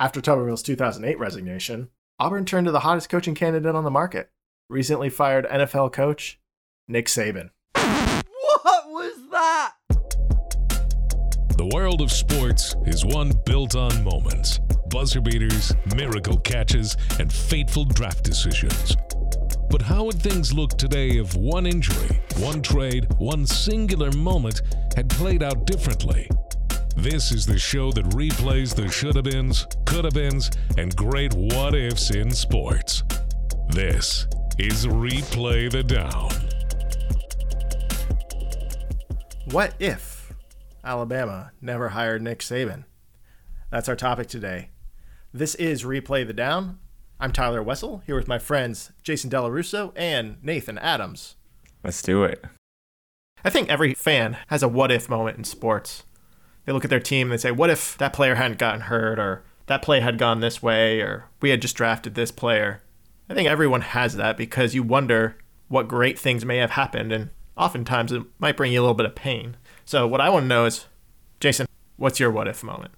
After Tuberville's 2008 resignation, Auburn turned to the hottest coaching candidate on the market. Recently fired NFL coach Nick Saban. What was that? The world of sports is one built on moments, buzzer beaters, miracle catches, and fateful draft decisions. But how would things look today if one injury, one trade, one singular moment had played out differently? This is the show that replays the shoulda beens, coulda beens, and great what ifs in sports. This is Replay the Down. What if Alabama never hired Nick Saban? That's our topic today. This is Replay the Down. I'm Tyler Wessel, here with my friends Jason Dellarusso and Nathan Adams. Let's do it. I think every fan has a what if moment in sports. They look at their team and they say, what if that player hadn't gotten hurt, or that play had gone this way, or we had just drafted this player? I think everyone has that because you wonder what great things may have happened, and oftentimes it might bring you a little bit of pain. So, what I want to know is, Jason, what's your what if moment?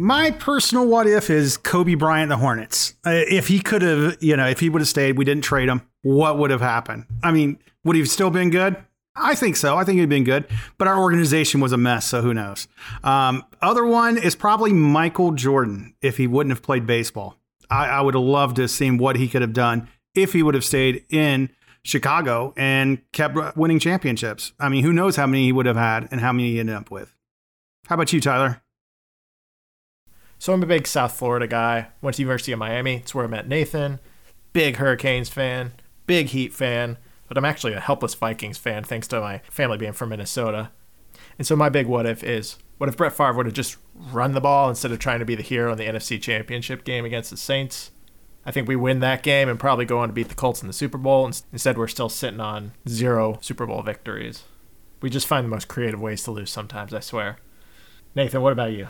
My personal what if is Kobe Bryant, the Hornets. Uh, if he could have, you know, if he would have stayed, we didn't trade him, what would have happened? I mean, would he have still been good? I think so. I think he'd been good, but our organization was a mess, so who knows? Um, other one is probably Michael Jordan if he wouldn't have played baseball. I, I would have loved to have seen what he could have done if he would have stayed in Chicago and kept winning championships. I mean, who knows how many he would have had and how many he ended up with. How about you, Tyler? So I'm a big South Florida guy. Went to University of Miami. It's where I met Nathan. Big Hurricanes fan. Big Heat fan. But I'm actually a helpless Vikings fan thanks to my family being from Minnesota. And so my big what if is what if Brett Favre would have just run the ball instead of trying to be the hero in the NFC Championship game against the Saints? I think we win that game and probably go on to beat the Colts in the Super Bowl. Instead, we're still sitting on zero Super Bowl victories. We just find the most creative ways to lose sometimes, I swear. Nathan, what about you?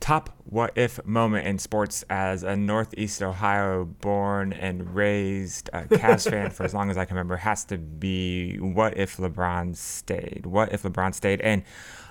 Top what if moment in sports as a Northeast Ohio born and raised uh, Cavs fan for as long as I can remember has to be what if LeBron stayed? What if LeBron stayed? And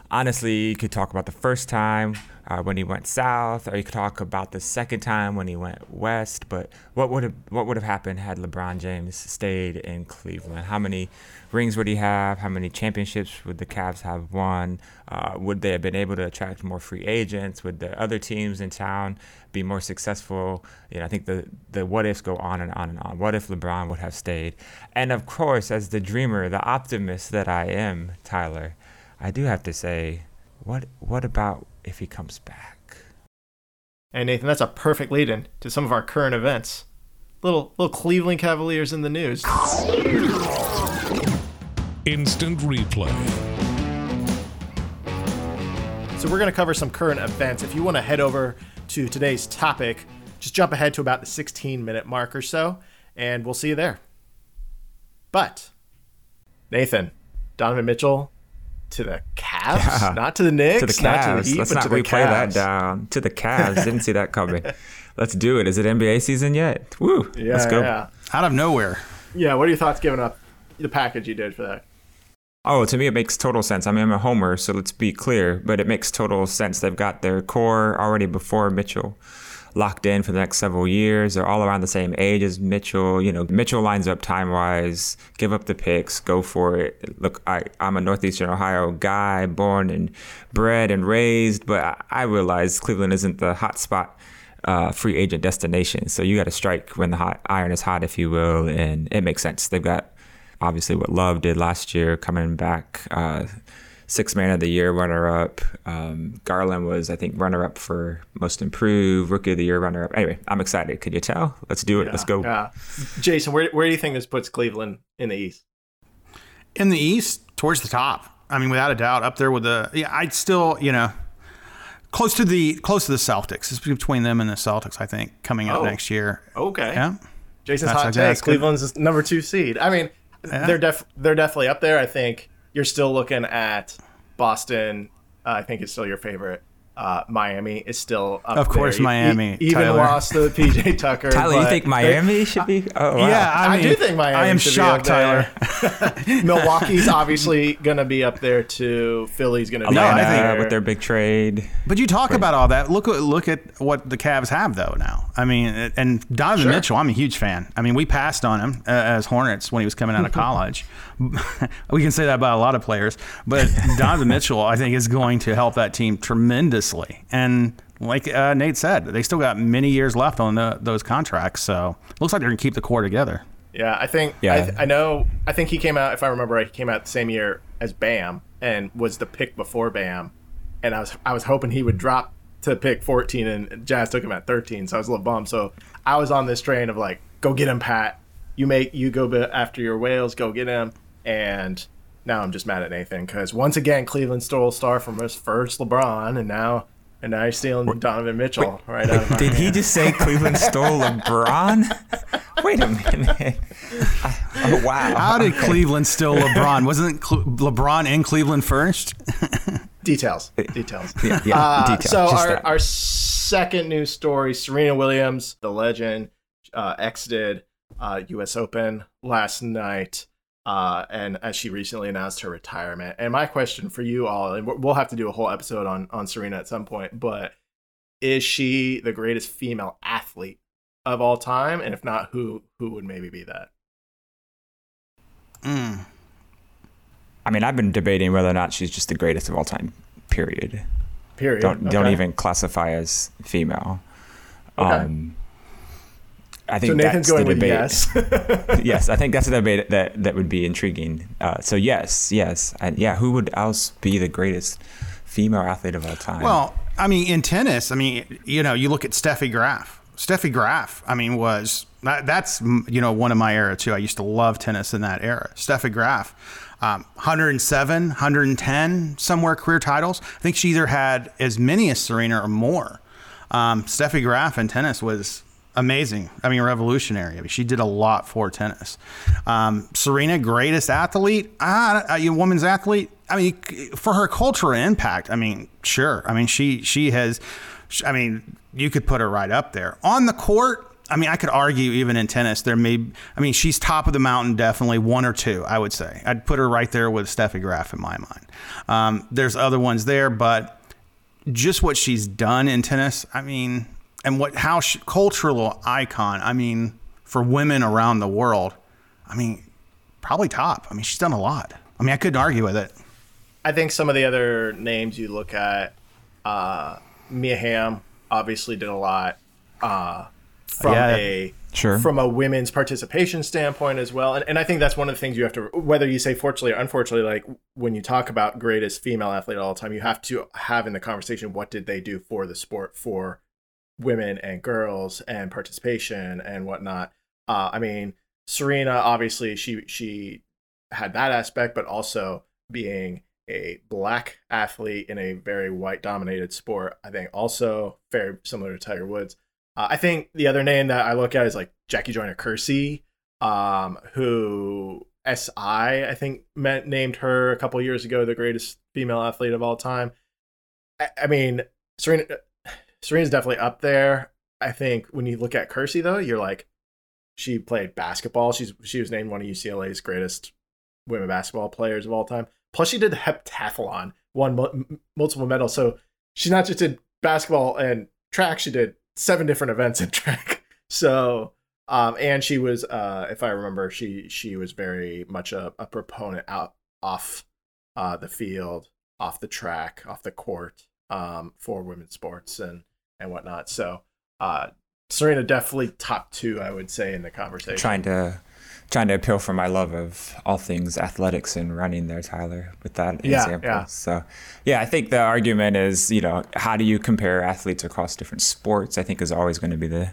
honestly, you could talk about the first time uh, when he went south, or you could talk about the second time when he went west. But what would have what would have happened had LeBron James stayed in Cleveland? How many rings would he have? How many championships would the Cavs have won? Uh, would they have been able to attract more free agents? Would the other teams in town be more successful? You know, I think the the what ifs go on and on and on. What if LeBron would have stayed? And of course, as the dreamer, the optimist that I am, Tyler. I do have to say, what what about if he comes back? And Nathan, that's a perfect lead in to some of our current events. Little little Cleveland Cavaliers in the news. Instant replay. So we're going to cover some current events. If you want to head over to today's topic, just jump ahead to about the 16 minute mark or so, and we'll see you there. But Nathan, Donovan Mitchell to the Cavs, Yeah. not to the Knicks, to the Cavs. not to the Heat, Let's but not to the replay that down. To the Cavs. Didn't see that coming. Let's do it. Is it NBA season yet? Woo. Yeah, Let's go. yeah, Out of nowhere. yeah. What are your thoughts giving up the package you did for that? Oh, to me, it makes total sense. I mean, I'm a homer, so let's be clear, but it makes total sense. They've got their core already before Mitchell locked in for the next several years. They're all around the same age as Mitchell. You know, Mitchell lines up time wise, give up the picks, go for it. Look, I, I'm a Northeastern Ohio guy, born and bred and raised, but I, I realize Cleveland isn't the hot spot. Uh, free agent destination. So you got to strike when the hot iron is hot, if you will, and it makes sense. They've got obviously what Love did last year, coming back, uh, six man of the year runner up. Um, Garland was, I think, runner up for most improved, rookie of the year runner up. Anyway, I'm excited. Could you tell? Let's do it. Let's go. Yeah, Jason, where where do you think this puts Cleveland in the East? In the East, towards the top. I mean, without a doubt, up there with the. Yeah, I'd still, you know, close to the close to the Celtics. It's between them and the Celtics, I think, coming up Oh. next year. Okay. Yeah. Jason's That's hot like- take. good. Cleveland's number two seed. I mean, Yeah. they're def they're definitely up there. I think you're still looking at Boston. Uh, I think is still your favorite. Uh, Miami is still up Of course, there. E- Miami, even Tyler. lost to PJ Tucker. Tyler, you but think Miami should be? Oh, wow. Yeah, I, I do think Miami I am should be shocked, up Tyler. there. Milwaukee's obviously going to be up there too. Philly's going to be No, up I think- there. with their big trade. But you talk about all that. Look, at- look at what the Cavs have though now. I mean, and Donovan Sure. Mitchell. I'm a huge fan. I mean, we passed on him uh, as Hornets when he was coming out of college. we can say that about a lot of players, but Donovan Mitchell, I think, is going to help that team tremendously. And like uh, Nate said, they still got many years left on the, those contracts. So looks like they're gonna keep the core together. Yeah, I think Yeah. I, I know. I think he came out, if I remember right, he came out the same year as Bam and was the pick before Bam. And I was I was hoping he would drop to pick 14, and Jazz took him at 13, so I was a little bummed. So I was on this train of like, go get him, Pat. You make you go after your whales, go get him. And now I'm just mad at Nathan because once again Cleveland stole a star from his first LeBron, and now and now he's stealing Donovan Mitchell right out of my Did he just say Cleveland stole LeBron? Wait a minute. oh, wow. How did Cleveland steal LeBron? Wasn't Cle- LeBron in Cleveland first? Details. Details. Yeah, yeah, Uh, detail, so just our, that. our second news story: Serena Williams, the legend, uh, exited uh, U.S. Open last night, uh, and as she recently announced her retirement. And my question for you all, and we'll have to do a whole episode on on Serena at some point, but is she the greatest female athlete of all time? And if not, who who would maybe be that? Mm. I mean, I've been debating whether or not she's just the greatest of all time. Period. Period. Don't don't even classify as female. Okay. Um, I think So Nathan's that's going the with yes. yes, I think that's a debate that that would be intriguing. Uh, so yes, yes, and yeah, who would else be the greatest female athlete of all time? Well, I mean, in tennis, I mean, you know, you look at Steffi Graf. Steffi Graf, I mean, was that, that's you know one of my era too. I used to love tennis in that era. Steffi Graf, um, 107, 110 somewhere career titles. I think she either had as many as Serena or more. Um, Steffi Graf in tennis was amazing. I mean, revolutionary. I mean, she did a lot for tennis. Um, Serena, greatest athlete, ah, a woman's athlete. I mean, for her cultural impact. I mean, sure. I mean, she she has. I mean, you could put her right up there on the court. I mean, I could argue even in tennis, there may. I mean, she's top of the mountain, definitely one or two. I would say I'd put her right there with Steffi Graf in my mind. Um, there's other ones there, but just what she's done in tennis. I mean, and what how she, cultural icon. I mean, for women around the world. I mean, probably top. I mean, she's done a lot. I mean, I couldn't argue with it. I think some of the other names you look at, uh, Mia Hamm obviously did a lot uh, from Yeah. a Sure. from a women's participation standpoint as well. And, and I think that's one of the things you have to, whether you say fortunately or unfortunately, like when you talk about greatest female athlete all the time, you have to have in the conversation what did they do for the sport for women and girls and participation and whatnot. Uh, I mean, Serena obviously she she had that aspect, but also being a black athlete in a very white dominated sport. I think also very similar to Tiger Woods. Uh, I think the other name that I look at is like Jackie Joyner Kersey, um, who SI I think meant, named her a couple years ago the greatest female athlete of all time. I, I mean, Serena Serena's definitely up there. I think when you look at Kersey though, you're like, she played basketball. She's she was named one of UCLA's greatest women basketball players of all time. Plus, she did the heptathlon, won m- multiple medals. So she's not just did basketball and track; she did seven different events in track. So, um, and she was, uh, if I remember, she she was very much a, a proponent out off uh, the field, off the track, off the court um, for women's sports and and whatnot. So, uh, Serena definitely top two, I would say, in the conversation. trying to trying to appeal for my love of all things athletics and running there, Tyler, with that Yeah, example. yeah. So yeah, I think the argument is, you know, how do you compare athletes across different sports? I think is always going to be the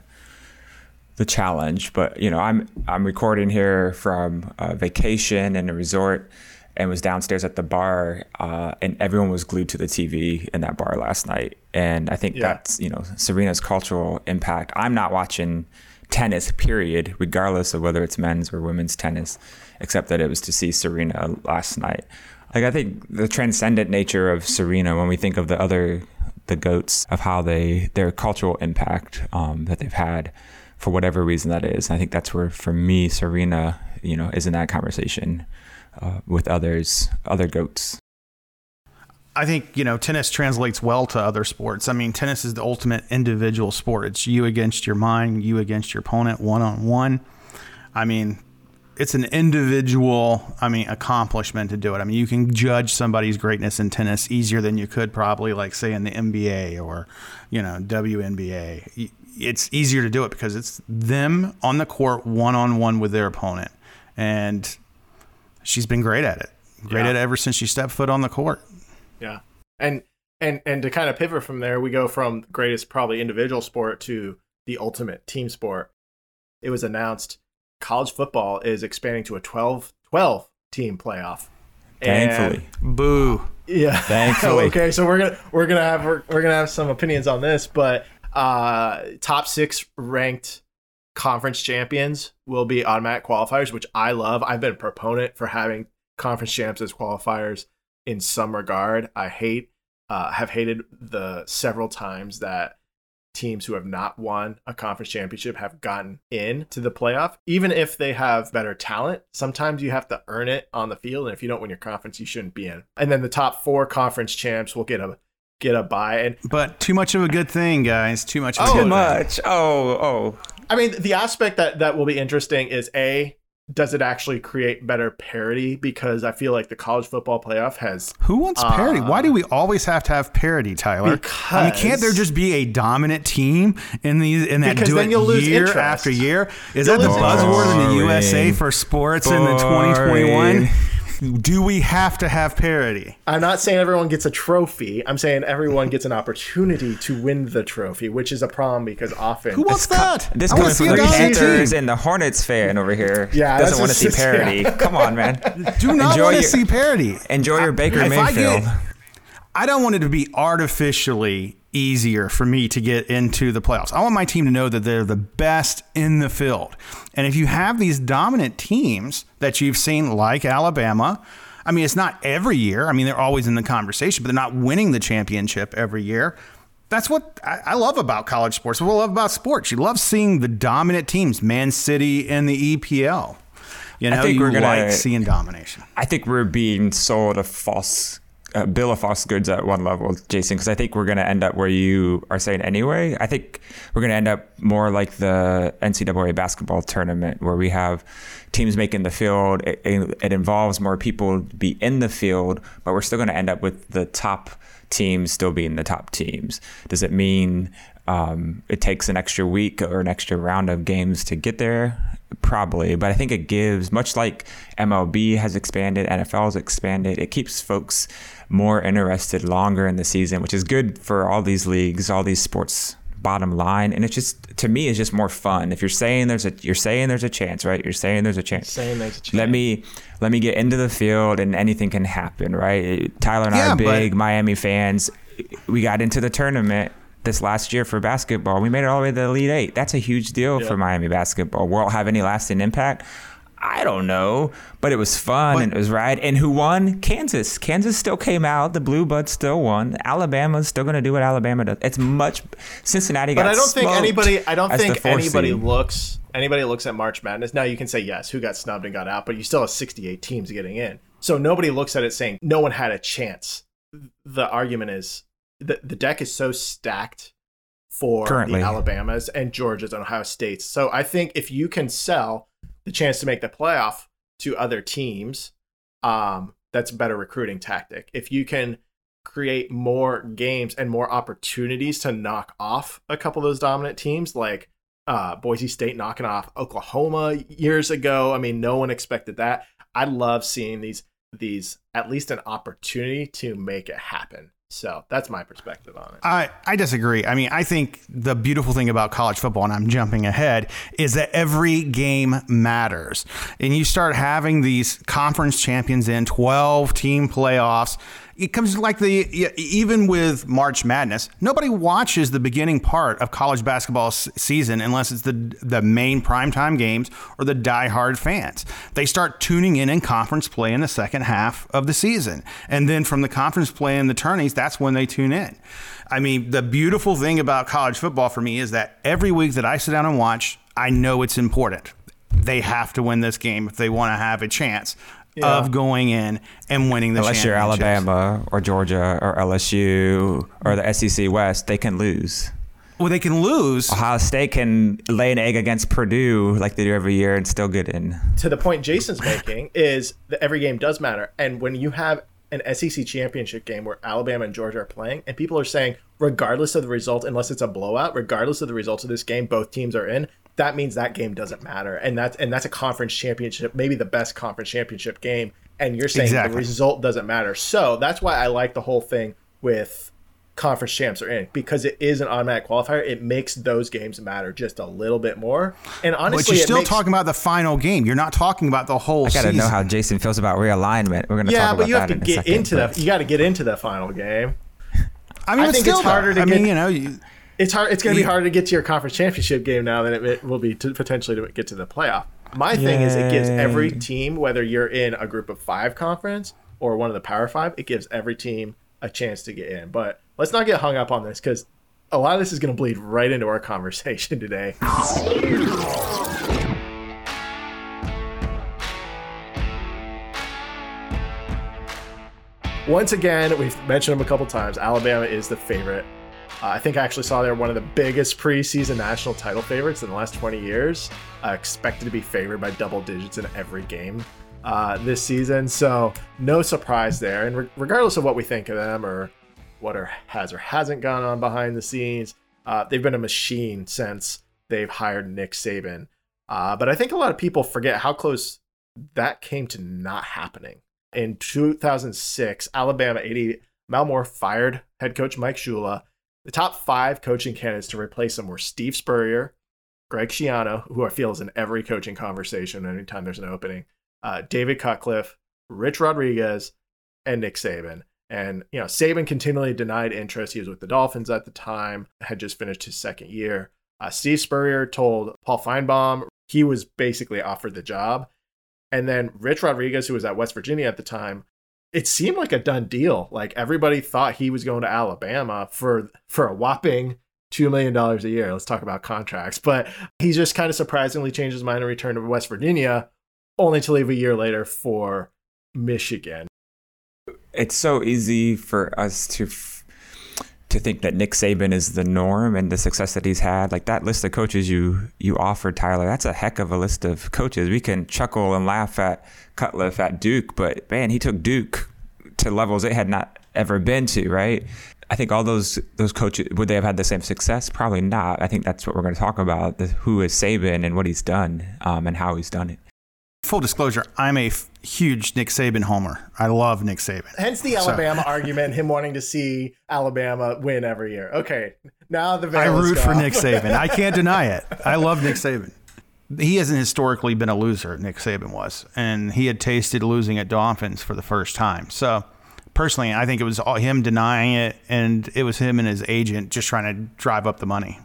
the challenge. But you know, I'm I'm recording here from a vacation in a resort and was downstairs at the bar, uh, and everyone was glued to the TV in that bar last night. And I think Yeah. that's you know Serena's cultural impact. I'm not watching tennis, period, regardless of whether it's men's or women's tennis, except that it was to see Serena last night. Like I think the transcendent nature of Serena, when we think of the other the goats of how they their cultural impact um, that they've had for whatever reason that is. And I think that's where, for me, Serena, you know, is in that conversation uh, with others, other goats. I think, you know, tennis translates well to other sports. I mean, tennis is the ultimate individual sport. It's you against your mind, you against your opponent, one on one. I mean, it's an individual, I mean, accomplishment to do it. I mean, you can judge somebody's greatness in tennis easier than you could probably, like, say, in the NBA or, you know, WNBA. It's easier to do it because it's them on the court one on one with their opponent. And she's been great at it. Great Yeah. at it ever since she stepped foot on the court. Yeah. And and and to kind of pivot from there, we go from greatest probably individual sport to the ultimate team sport. It was announced college football is expanding to a 12 12 team playoff. And- Thankfully. Boo. yeah. Thankfully. okay, so we're gonna we're gonna have we're, we're gonna have some opinions on this, but uh, top six ranked conference champions will be automatic qualifiers, which I love. I've been a proponent for having conference champs as qualifiers in some regard. I hate uh, have hated the several times that teams who have not won a conference championship have gotten in to the playoff even if they have better talent sometimes you have to earn it on the field and if you don't win your conference you shouldn't be in and then the top four conference champs will get a get a bye and But too much of a good thing, guys. Too much of a Oh, good Too thing. much. Oh, oh. i mean the aspect that that will be interesting is a does it actually create better parity because i feel like the college football playoff has Who wants parity? Why do we uh, always have to have parity, Tyler? I mean, can't there just be a dominant team in these in that Because do then it you'll lose year interest. after year? Is You'll that the buzzword in the USA for sports in the 2021? Do we have to have parity? I'm not saying everyone gets a trophy. I'm saying everyone gets an opportunity to win the trophy, which is a problem because often Who wants that? This I coming wanna from the Panthers and the Hornets fan over here. Yeah, doesn't want to see just- parity. Come on, man. Do not want to your- see parity. Enjoy your Baker I Mayfield. I don't want it to be artificially easier for me to get into the playoffs. I want my team to know that they're the best in the field. And if you have these dominant teams that you've seen, like Alabama, I mean, it's not every year. I mean, they're always in the conversation, but they're not winning the championship every year. That's what I, I love about college sports. What I love about sports, you love seeing the dominant teams, Man City and the EPL. You know, think you we're gonna- like seeing domination. I think we're being sold a false uh, bill of false goods at one level, Jason, because I think we're going to end up where you are saying anyway. I think we're going to end up more like the NCAA basketball tournament where we have teams making the field. It, it, it involves more people to be in the field, but we're still going to end up with the top teams still being the top teams. Does it mean um, it takes an extra week or an extra round of games to get there? Probably, but I think it gives, much like MLB has expanded, NFL has expanded, it keeps folks more interested longer in the season, which is good for all these leagues, all these sports bottom line. And it's just to me it's just more fun. If you're saying there's a you're saying there's a chance right? You're saying there's a chance. Saying there's a chance. let me let me get into the field and anything can happen right? Tyler and i Yeah, are but- big miami fans. We got into the tournament this last year for basketball. We made it all the way to the elite eight. That's a huge deal for miami basketball. Will it have any lasting impact I don't know, but it was fun But- and it was right. And who won? Kansas. Kansas still came out. The Blue Buds still won. Alabama's still going to do what Alabama does. It's much. Cincinnati got But I don't think anybody. I don't think anybody seed. looks. Anybody looks at March Madness. Now you can say yes, who got snubbed and got out, but you still have 68 teams getting in. So nobody looks at it saying no one had a chance. The argument is the the deck is so stacked for Currently. the Alabamas and Georgias and Ohio States. So I think if you can sell the chance to make the playoff to other teams, um, that's a better recruiting tactic. If you can create more games and more opportunities to knock off a couple of those dominant teams, like uh, Boise State knocking off Oklahoma years ago. I mean, no one expected that. I love seeing these these at least an opportunity to make it happen. So that's my perspective on it. I, I disagree. I mean, I think the beautiful thing about college football, and I'm jumping ahead, is that every game matters. And you start having these conference champions in 12 team playoffs. It comes like the even with March Madness, nobody watches the beginning part of college basketball season unless it's the the main primetime games or the diehard fans. They start tuning in in conference play in the second half of the season, and then from the conference play and the tourneys, that's when they tune in. I mean, the beautiful thing about college football for me is that every week that I sit down and watch, I know it's important. They have to win this game if they want to have a chance yeah. of going in and winning the Unless you're Alabama or Georgia or LSU or the SEC West, they can lose. Well, they can lose. Ohio State can lay an egg against Purdue like they do every year and still get in. To the point Jason's making is that every game does matter, and when you have an SEC championship game where Alabama and Georgia are playing, and people are saying, regardless of the result, unless it's a blowout, regardless of the results of this game, both teams are in that means that game doesn't matter, and that's and that's a conference championship, maybe the best conference championship game. And you're saying exactly. the result doesn't matter, so that's why I like the whole thing with conference champs are in because it is an automatic qualifier. It makes those games matter just a little bit more. And honestly, but you're still makes, talking about the final game. You're not talking about the whole. I got to know how Jason feels about realignment. We're going to yeah, talk about that. Yeah, but you have to get second, into but... the. You got to get into the final game. I mean, I think it's harder to. I get, mean, you know. You, it's hard. It's going to be harder to get to your conference championship game now than it, will be to potentially to get to the playoff. My Yay. thing is, it gives every team, whether you're in a group of five conference or one of the Power Five, it gives every team a chance to get in. But let's not get hung up on this because a lot of this is going to bleed right into our conversation today. Once again, we've mentioned them a couple times. Alabama is the favorite uh, I think I actually saw they're one of the biggest preseason national title favorites in the last 20 years. Uh, expected to be favored by double digits in every game uh, this season. So no surprise there. And re- regardless of what we think of them or what are, has or hasn't gone on behind the scenes, uh, they've been a machine since they've hired Nick Saban. Uh, but I think a lot of people forget how close that came to not happening. In 2006, Alabama AD Mal Moore fired head coach Mike Shula the top five coaching candidates to replace him were Steve Spurrier, Greg Schiano, who I feel is in every coaching conversation anytime there's an opening, uh, David Cutcliffe, Rich Rodriguez, and Nick Saban. And, you know, Saban continually denied interest. He was with the Dolphins at the time, had just finished his second year. Uh, Steve Spurrier told Paul Finebaum he was basically offered the job. And then Rich Rodriguez, who was at West Virginia at the time, it seemed like a done deal. Like everybody thought he was going to Alabama for for a whopping two million dollars a year. Let's talk about contracts. But he just kind of surprisingly changed his mind and returned to West Virginia, only to leave a year later for Michigan. It's so easy for us to to think that Nick Saban is the norm and the success that he's had. Like that list of coaches you you offered, Tyler, that's a heck of a list of coaches. We can chuckle and laugh at Cutcliffe at Duke, but man, he took Duke to levels it had not ever been to, right? I think all those those coaches would they have had the same success? Probably not. I think that's what we're going to talk about: the, who is Saban and what he's done, um, and how he's done it. Full disclosure: I'm a f- huge Nick Saban homer. I love Nick Saban. Hence the Alabama so. argument, him wanting to see Alabama win every year. Okay, now the I root for Nick Saban. I can't deny it. I love Nick Saban. He hasn't historically been a loser. Nick Saban was, and he had tasted losing at Dolphins for the first time. So personally, I think it was him denying it, and it was him and his agent just trying to drive up the money.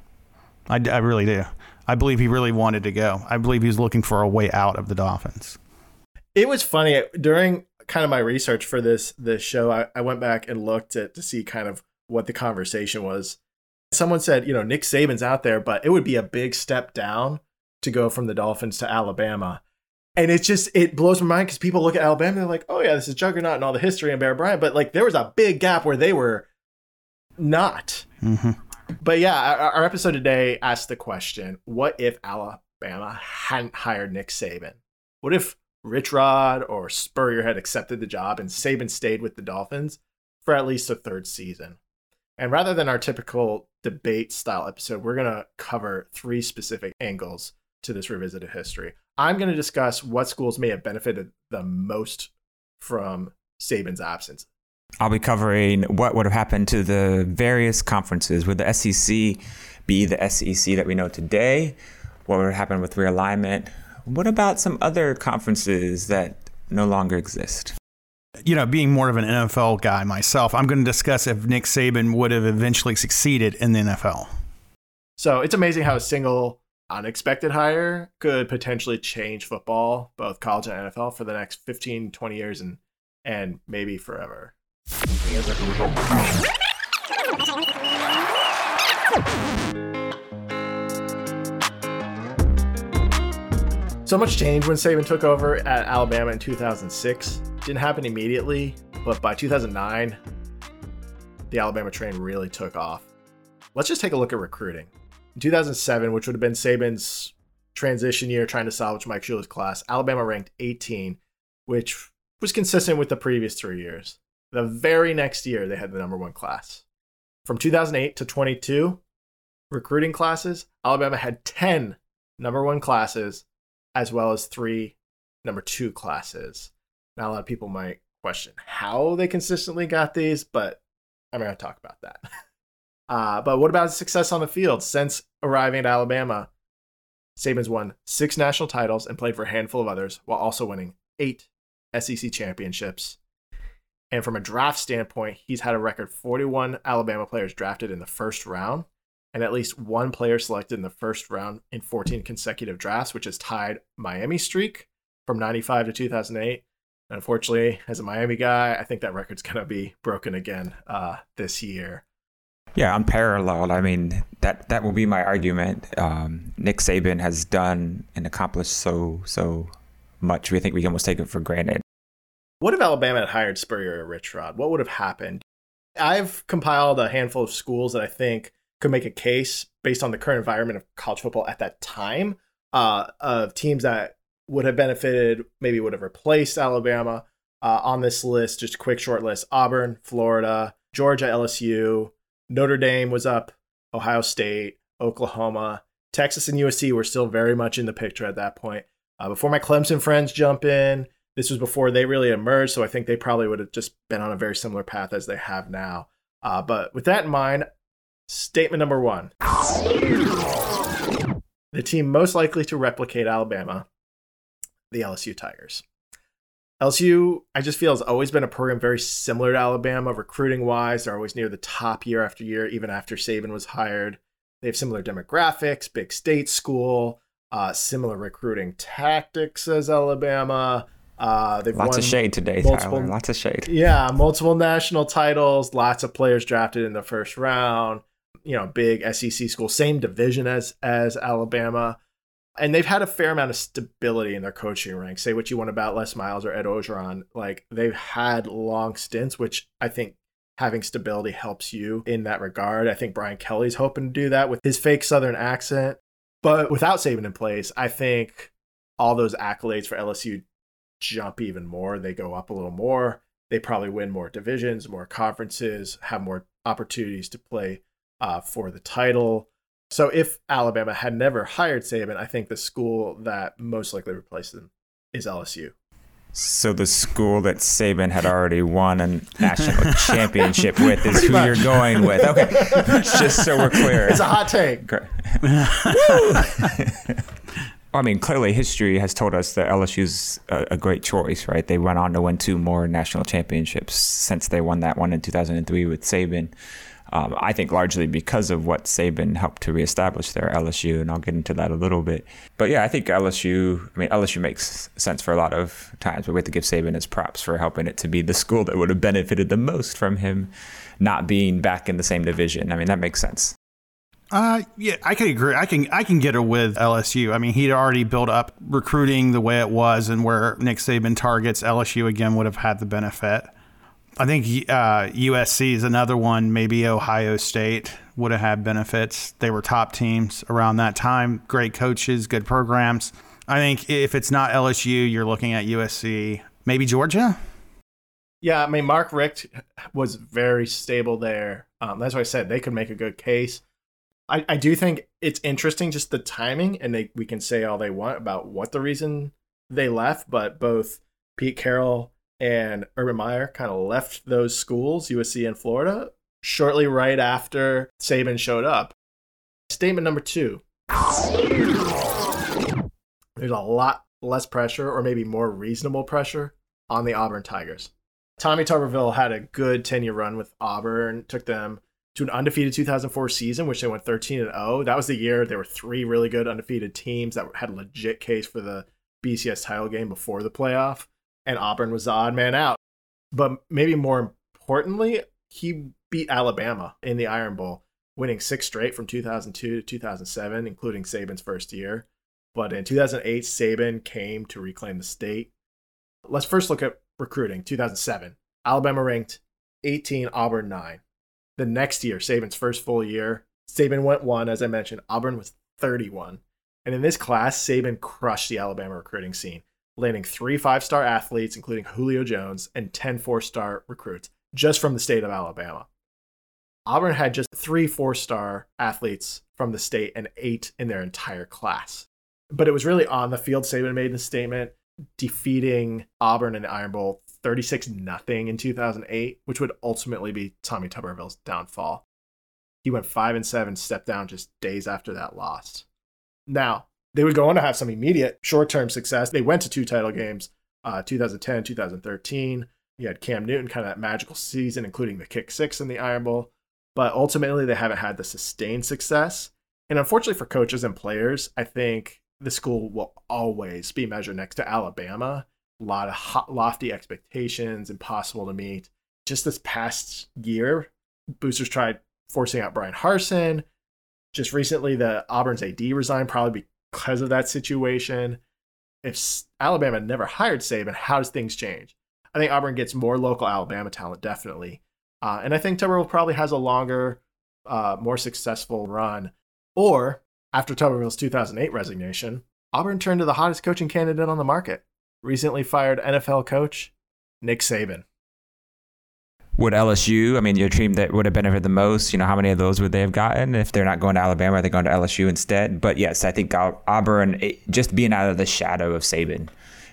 I, I really do. I believe he really wanted to go. I believe he was looking for a way out of the Dolphins. It was funny during kind of my research for this this show. I, I went back and looked at to see kind of what the conversation was. Someone said, you know, Nick Saban's out there, but it would be a big step down to go from the Dolphins to Alabama. And it's just it blows my mind because people look at Alabama, they're like, oh yeah, this is juggernaut and all the history and Bear Bryant, but like there was a big gap where they were not. Mm-hmm. But yeah, our, our episode today asked the question: What if Alabama hadn't hired Nick Saban? What if Rich Rod or Spurrier had accepted the job and Saban stayed with the Dolphins for at least a third season? And rather than our typical debate style episode, we're going to cover three specific angles to this revisited history. I'm going to discuss what schools may have benefited the most from Saban's absence. I'll be covering what would have happened to the various conferences. Would the SEC be the SEC that we know today? What would happen with realignment? What about some other conferences that no longer exist? you know, being more of an NFL guy myself, I'm going to discuss if Nick Saban would have eventually succeeded in the NFL. So it's amazing how a single unexpected hire could potentially change football, both college and NFL, for the next 15, 20 years and and maybe forever. So much change when Saban took over at Alabama in 2006. Didn't happen immediately, but by 2009, the Alabama train really took off. Let's just take a look at recruiting. In 2007, which would have been Saban's transition year trying to salvage Mike Shula's class, Alabama ranked 18, which was consistent with the previous three years. The very next year, they had the number one class. From 2008 to 22, recruiting classes, Alabama had 10 number one classes as well as three number two classes. Now, a lot of people might question how they consistently got these, but I'm going to talk about that. Uh, but what about success on the field? Since arriving at Alabama, Saban's won six national titles and played for a handful of others while also winning eight SEC championships. And from a draft standpoint, he's had a record 41 Alabama players drafted in the first round and at least one player selected in the first round in 14 consecutive drafts, which has tied Miami streak from 95 to 2008. Unfortunately, as a Miami guy, I think that record's going to be broken again uh, this year. Yeah, unparalleled. I mean, that that will be my argument. Um, Nick Saban has done and accomplished so so much. We think we almost take it for granted. What if Alabama had hired Spurrier or Rich Rod? What would have happened? I've compiled a handful of schools that I think could make a case based on the current environment of college football at that time uh, of teams that would have benefited, maybe would have replaced Alabama uh, on this list. Just a quick short list: Auburn, Florida, Georgia, LSU, Notre Dame was up, Ohio State, Oklahoma, Texas, and USC were still very much in the picture at that point. Uh, before my Clemson friends jump in, this was before they really emerged, so I think they probably would have just been on a very similar path as they have now. Uh, but with that in mind, Statement number one The team most likely to replicate Alabama, the LSU Tigers. LSU, I just feel, has always been a program very similar to Alabama, recruiting wise. They're always near the top year after year, even after Saban was hired. They have similar demographics, big state school, uh, similar recruiting tactics as Alabama. Uh, they've lots of shade today, multiple, Tyler. Lots of shade. Yeah, multiple national titles, lots of players drafted in the first round you know, big SEC school, same division as as Alabama. And they've had a fair amount of stability in their coaching ranks. Say what you want about Les Miles or Ed Orgeron. Like they've had long stints, which I think having stability helps you in that regard. I think Brian Kelly's hoping to do that with his fake Southern accent. But without Saban in place, I think all those accolades for LSU jump even more. They go up a little more. They probably win more divisions, more conferences, have more opportunities to play uh, for the title. So if Alabama had never hired Saban, I think the school that most likely replaced them is LSU. So the school that Saban had already won a national championship with is who you're going with. Okay, just so we're clear. It's a hot take. I mean, clearly history has told us that LSU's a, a great choice, right? They went on to win two more national championships since they won that one in 2003 with Saban. Um, I think largely because of what Saban helped to reestablish there LSU, and I'll get into that a little bit. But yeah, I think LSU. I mean, LSU makes sense for a lot of times, but we have to give Saban his props for helping it to be the school that would have benefited the most from him not being back in the same division. I mean, that makes sense. Uh, yeah, I can agree. I can I can get it with LSU. I mean, he'd already built up recruiting the way it was, and where Nick Saban targets LSU again would have had the benefit. I think uh, USC is another one. Maybe Ohio State would have had benefits. They were top teams around that time. Great coaches, good programs. I think if it's not LSU, you're looking at USC. Maybe Georgia. Yeah, I mean Mark Richt was very stable there. Um, that's why I said they could make a good case. I, I do think it's interesting just the timing, and they we can say all they want about what the reason they left, but both Pete Carroll and Urban Meyer kind of left those schools, USC and Florida, shortly right after Saban showed up. Statement number two there's a lot less pressure, or maybe more reasonable pressure, on the Auburn Tigers. Tommy Tuberville had a good 10 year run with Auburn, took them to an undefeated 2004 season, which they went 13 and 0. That was the year there were three really good undefeated teams that had a legit case for the BCS title game before the playoff, and Auburn was the odd man out. But maybe more importantly, he beat Alabama in the Iron Bowl, winning six straight from 2002 to 2007, including Saban's first year. But in 2008, Saban came to reclaim the state. Let's first look at recruiting. 2007, Alabama ranked 18, Auburn 9. The next year, Saban's first full year, Saban went one, as I mentioned. Auburn was 31. And in this class, Saban crushed the Alabama recruiting scene, landing three five star athletes, including Julio Jones, and 10 four star recruits just from the state of Alabama. Auburn had just three four star athletes from the state and eight in their entire class. But it was really on the field Saban made the statement, defeating Auburn in the Iron Bowl 36 nothing in 2008, which would ultimately be Tommy Tuberville's downfall. He went 5 and 7, stepped down just days after that loss. Now, they would go on to have some immediate short term success. They went to two title games, uh, 2010, 2013. You had Cam Newton, kind of that magical season, including the kick six in the Iron Bowl. But ultimately, they haven't had the sustained success. And unfortunately for coaches and players, I think the school will always be measured next to Alabama. A lot of hot, lofty expectations, impossible to meet. Just this past year, boosters tried forcing out Bryan Harsin. Just recently, the Auburn's AD resigned, probably because of that situation. If Alabama never hired Saban, how does things change? I think Auburn gets more local Alabama talent, definitely. Uh, and I think Tuberville probably has a longer, uh, more successful run. Or after Tuberville's 2008 resignation, Auburn turned to the hottest coaching candidate on the market, recently fired NFL coach Nick Saban. Would LSU, I mean, your team that would have benefited the most, you know, how many of those would they have gotten if they're not going to Alabama? Are they going to LSU instead? But yes, I think Auburn, just being out of the shadow of Saban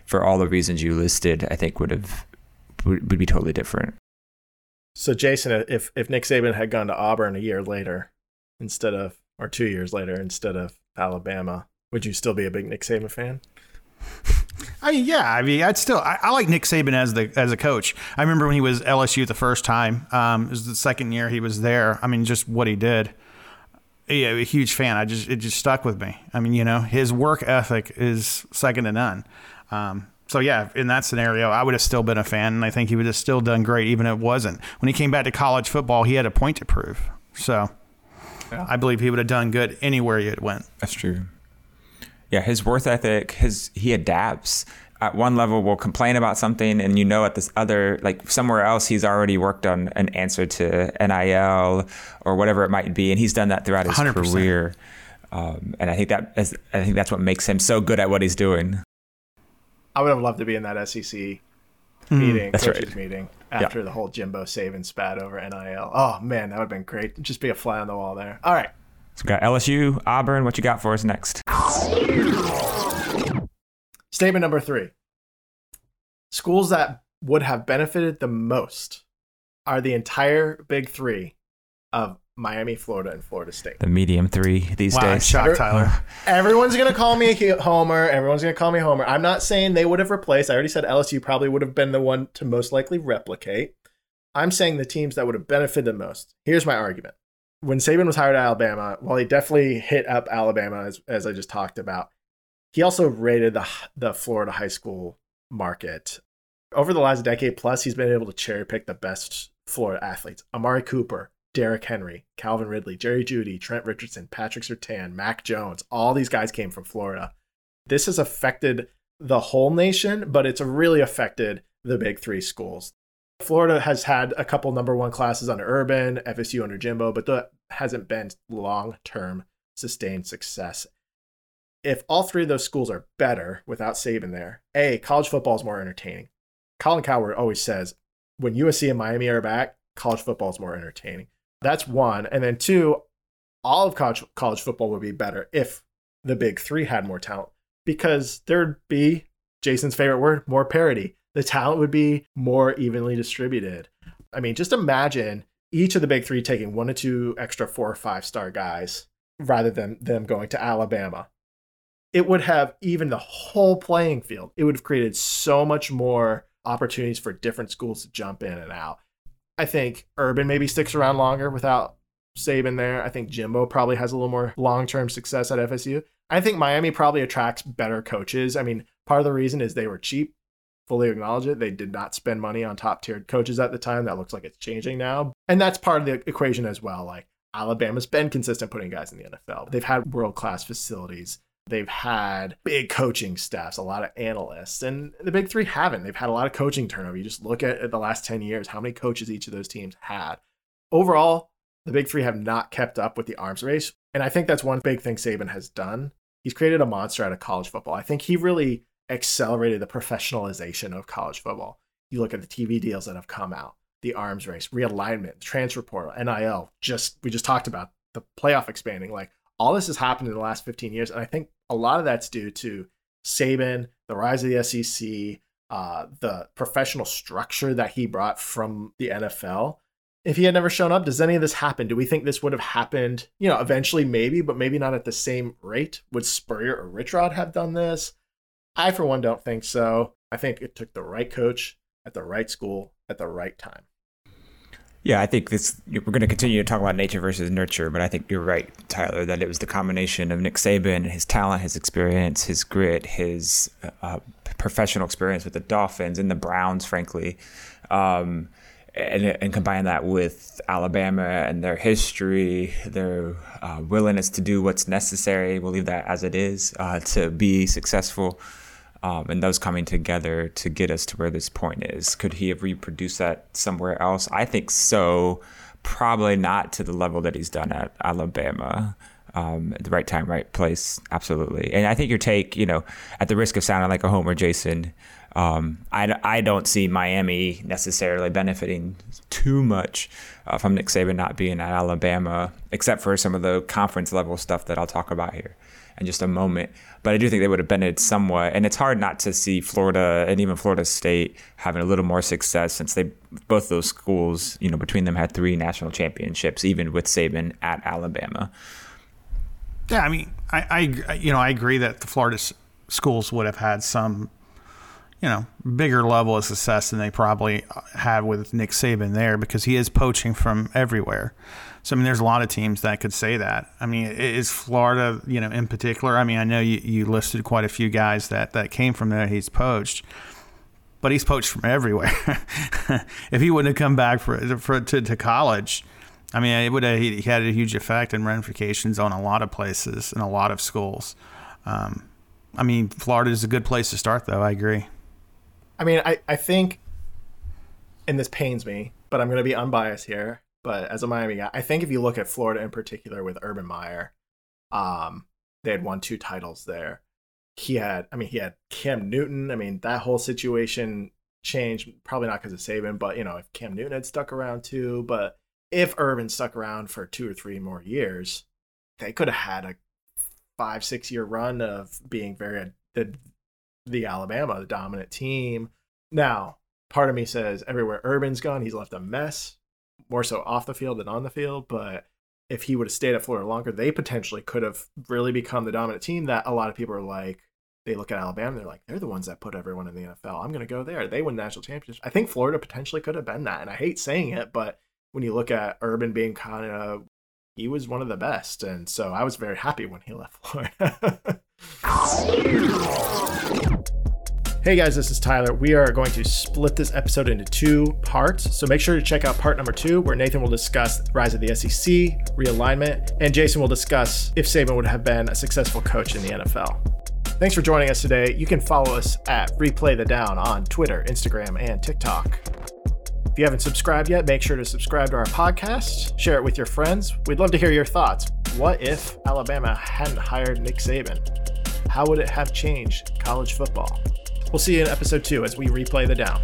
for all the reasons you listed, I think would have would, would be totally different. So, Jason, if if Nick Saban had gone to Auburn a year later instead of, or two years later instead of Alabama, would you still be a big Nick Saban fan? I mean, yeah. I mean, I'd still. I, I, like Nick Saban as the as a coach. I remember when he was LSU the first time. Um, it was the second year he was there. I mean, just what he did. Yeah, a huge fan. I just it just stuck with me. I mean, you know, his work ethic is second to none. Um, so yeah, in that scenario, I would have still been a fan, and I think he would have still done great, even if it wasn't. When he came back to college football, he had a point to prove. So yeah. I believe he would have done good anywhere he had went. That's true. Yeah, his worth ethic, his he adapts. At one level, will complain about something, and you know, at this other, like somewhere else, he's already worked on an answer to NIL or whatever it might be, and he's done that throughout his 100%. career. Um, and I think that is, I think that's what makes him so good at what he's doing. I would have loved to be in that SEC mm, meeting, coaches right. meeting after yeah. the whole Jimbo Saban spat over NIL. Oh man, that would have been great. Just be a fly on the wall there. All right. So we got LSU, Auburn. What you got for us next? Statement number three. Schools that would have benefited the most are the entire Big Three of Miami, Florida, and Florida State. The medium three these wow, days. Shock, Tyler. Everyone's gonna call me a homer. Everyone's gonna call me homer. I'm not saying they would have replaced. I already said LSU probably would have been the one to most likely replicate. I'm saying the teams that would have benefited the most. Here's my argument. When Saban was hired at Alabama, while he definitely hit up Alabama as, as I just talked about, he also rated the the Florida high school market. Over the last decade plus, he's been able to cherry pick the best Florida athletes. Amari Cooper, Derrick Henry, Calvin Ridley, Jerry Jeudy, Trent Richardson, Patrick Surtain, Mac Jones, all these guys came from Florida. This has affected the whole nation, but it's really affected the big three schools. Florida has had a couple number one classes under Urban, FSU under Jimbo, but that hasn't been long term sustained success. If all three of those schools are better without Saban there, A, college football is more entertaining. Colin Cowherd always says when USC and Miami are back, college football is more entertaining. That's one. And then two, all of college, college football would be better if the big three had more talent because there'd be Jason's favorite word, more parity. The talent would be more evenly distributed. I mean, just imagine each of the big three taking one or two extra four or five star guys rather than them going to Alabama. It would have even the whole playing field. It would have created so much more opportunities for different schools to jump in and out. I think Urban maybe sticks around longer without Saban there. I think Jimbo probably has a little more long term success at FSU. I think Miami probably attracts better coaches. I mean, part of the reason is they were cheap. Fully acknowledge it. They did not spend money on top tiered coaches at the time. That looks like it's changing now. And that's part of the equation as well. Like Alabama's been consistent putting guys in the NFL. They've had world class facilities. They've had big coaching staffs, a lot of analysts, and the big three haven't. They've had a lot of coaching turnover. You just look at, the last 10 years, how many coaches each of those teams had. Overall, the big three have not kept up with the arms race. And I think that's one big thing Saban has done. He's created a monster out of college football. I think he really accelerated the professionalization of college football. You look at the TV deals that have come out, the arms race, realignment, transfer portal, NIL, just we just talked about the playoff expanding. Like all this has happened in the last 15 years. And I think a lot of that's due to Saban, the rise of the SEC, uh, the professional structure that he brought from the NFL. If he had never shown up, does any of this happen? Do we think this would have happened, you know, eventually maybe, but maybe not at the same rate? Would Spurrier or Rich Rod have done this? I, for one, don't think so. I think it took the right coach at the right school at the right time. Yeah, I think this. We're going to continue to talk about nature versus nurture, but I think you're right, Tyler, that it was the combination of Nick Saban, and his talent, his experience, his grit, his uh, professional experience with the Dolphins and the Browns, frankly, um, and, and combine that with Alabama and their history, their uh, willingness to do what's necessary. We'll leave that as it is uh, to be successful um, and those coming together to get us to where this point is. Could he have reproduced that somewhere else? I think so. Probably not to the level that he's done at Alabama. Um, at the right time, right place, absolutely. And I think your take, you know, at the risk of sounding like a homer, Jason, um, I, I don't see Miami necessarily benefiting too much uh, from Nick Saban not being at Alabama, except for some of the conference level stuff that I'll talk about here in just a moment. But I do think they would have benefited somewhat. And it's hard not to see Florida and even Florida State having a little more success since they both those schools, you know, between them had three national championships, even with Saban at Alabama. Yeah, I mean, I, I you know, I agree that the Florida schools would have had some you know, bigger level of success than they probably had with Nick Saban there because he is poaching from everywhere. So I mean, there's a lot of teams that could say that. I mean, is Florida, you know, in particular? I mean, I know you, you listed quite a few guys that that came from there. He's poached, but he's poached from everywhere. if he wouldn't have come back for, for to, to college, I mean, it would have he had a huge effect and ramifications on a lot of places and a lot of schools. Um, I mean, Florida is a good place to start, though. I agree. I mean, I, I think, and this pains me, but I'm going to be unbiased here but as a Miami guy, I think if you look at Florida in particular with Urban Meyer, um, they had won two titles there. He had, I mean, he had Cam Newton. I mean, that whole situation changed, probably not because of Saban, but you know, if Cam Newton had stuck around too, but if Urban stuck around for two or three more years, they could have had a five, six year run of being very the the Alabama, the dominant team. Now, part of me says everywhere Urban's gone, he's left a mess more so off the field than on the field. But if he would have stayed at Florida longer, they potentially could have really become the dominant team that a lot of people are like, they look at Alabama, they're like, they're the ones that put everyone in the NFL. I'm going to go there. They win national championships. I think Florida potentially could have been that. And I hate saying it, but when you look at Urban being kind of, he was one of the best. And so I was very happy when he left Florida. Hey guys, this is Tyler. We are going to split this episode into two parts. So make sure to check out part number two, where Nathan will discuss rise of the SEC, realignment, and Jason will discuss if Saban would have been a successful coach in the NFL. Thanks for joining us today. You can follow us at Replay the Down on Twitter, Instagram, and TikTok. If you haven't subscribed yet, make sure to subscribe to our podcast, share it with your friends. We'd love to hear your thoughts. What if Alabama hadn't hired Nick Saban? How would it have changed college football? We'll see you in episode two as we replay the down.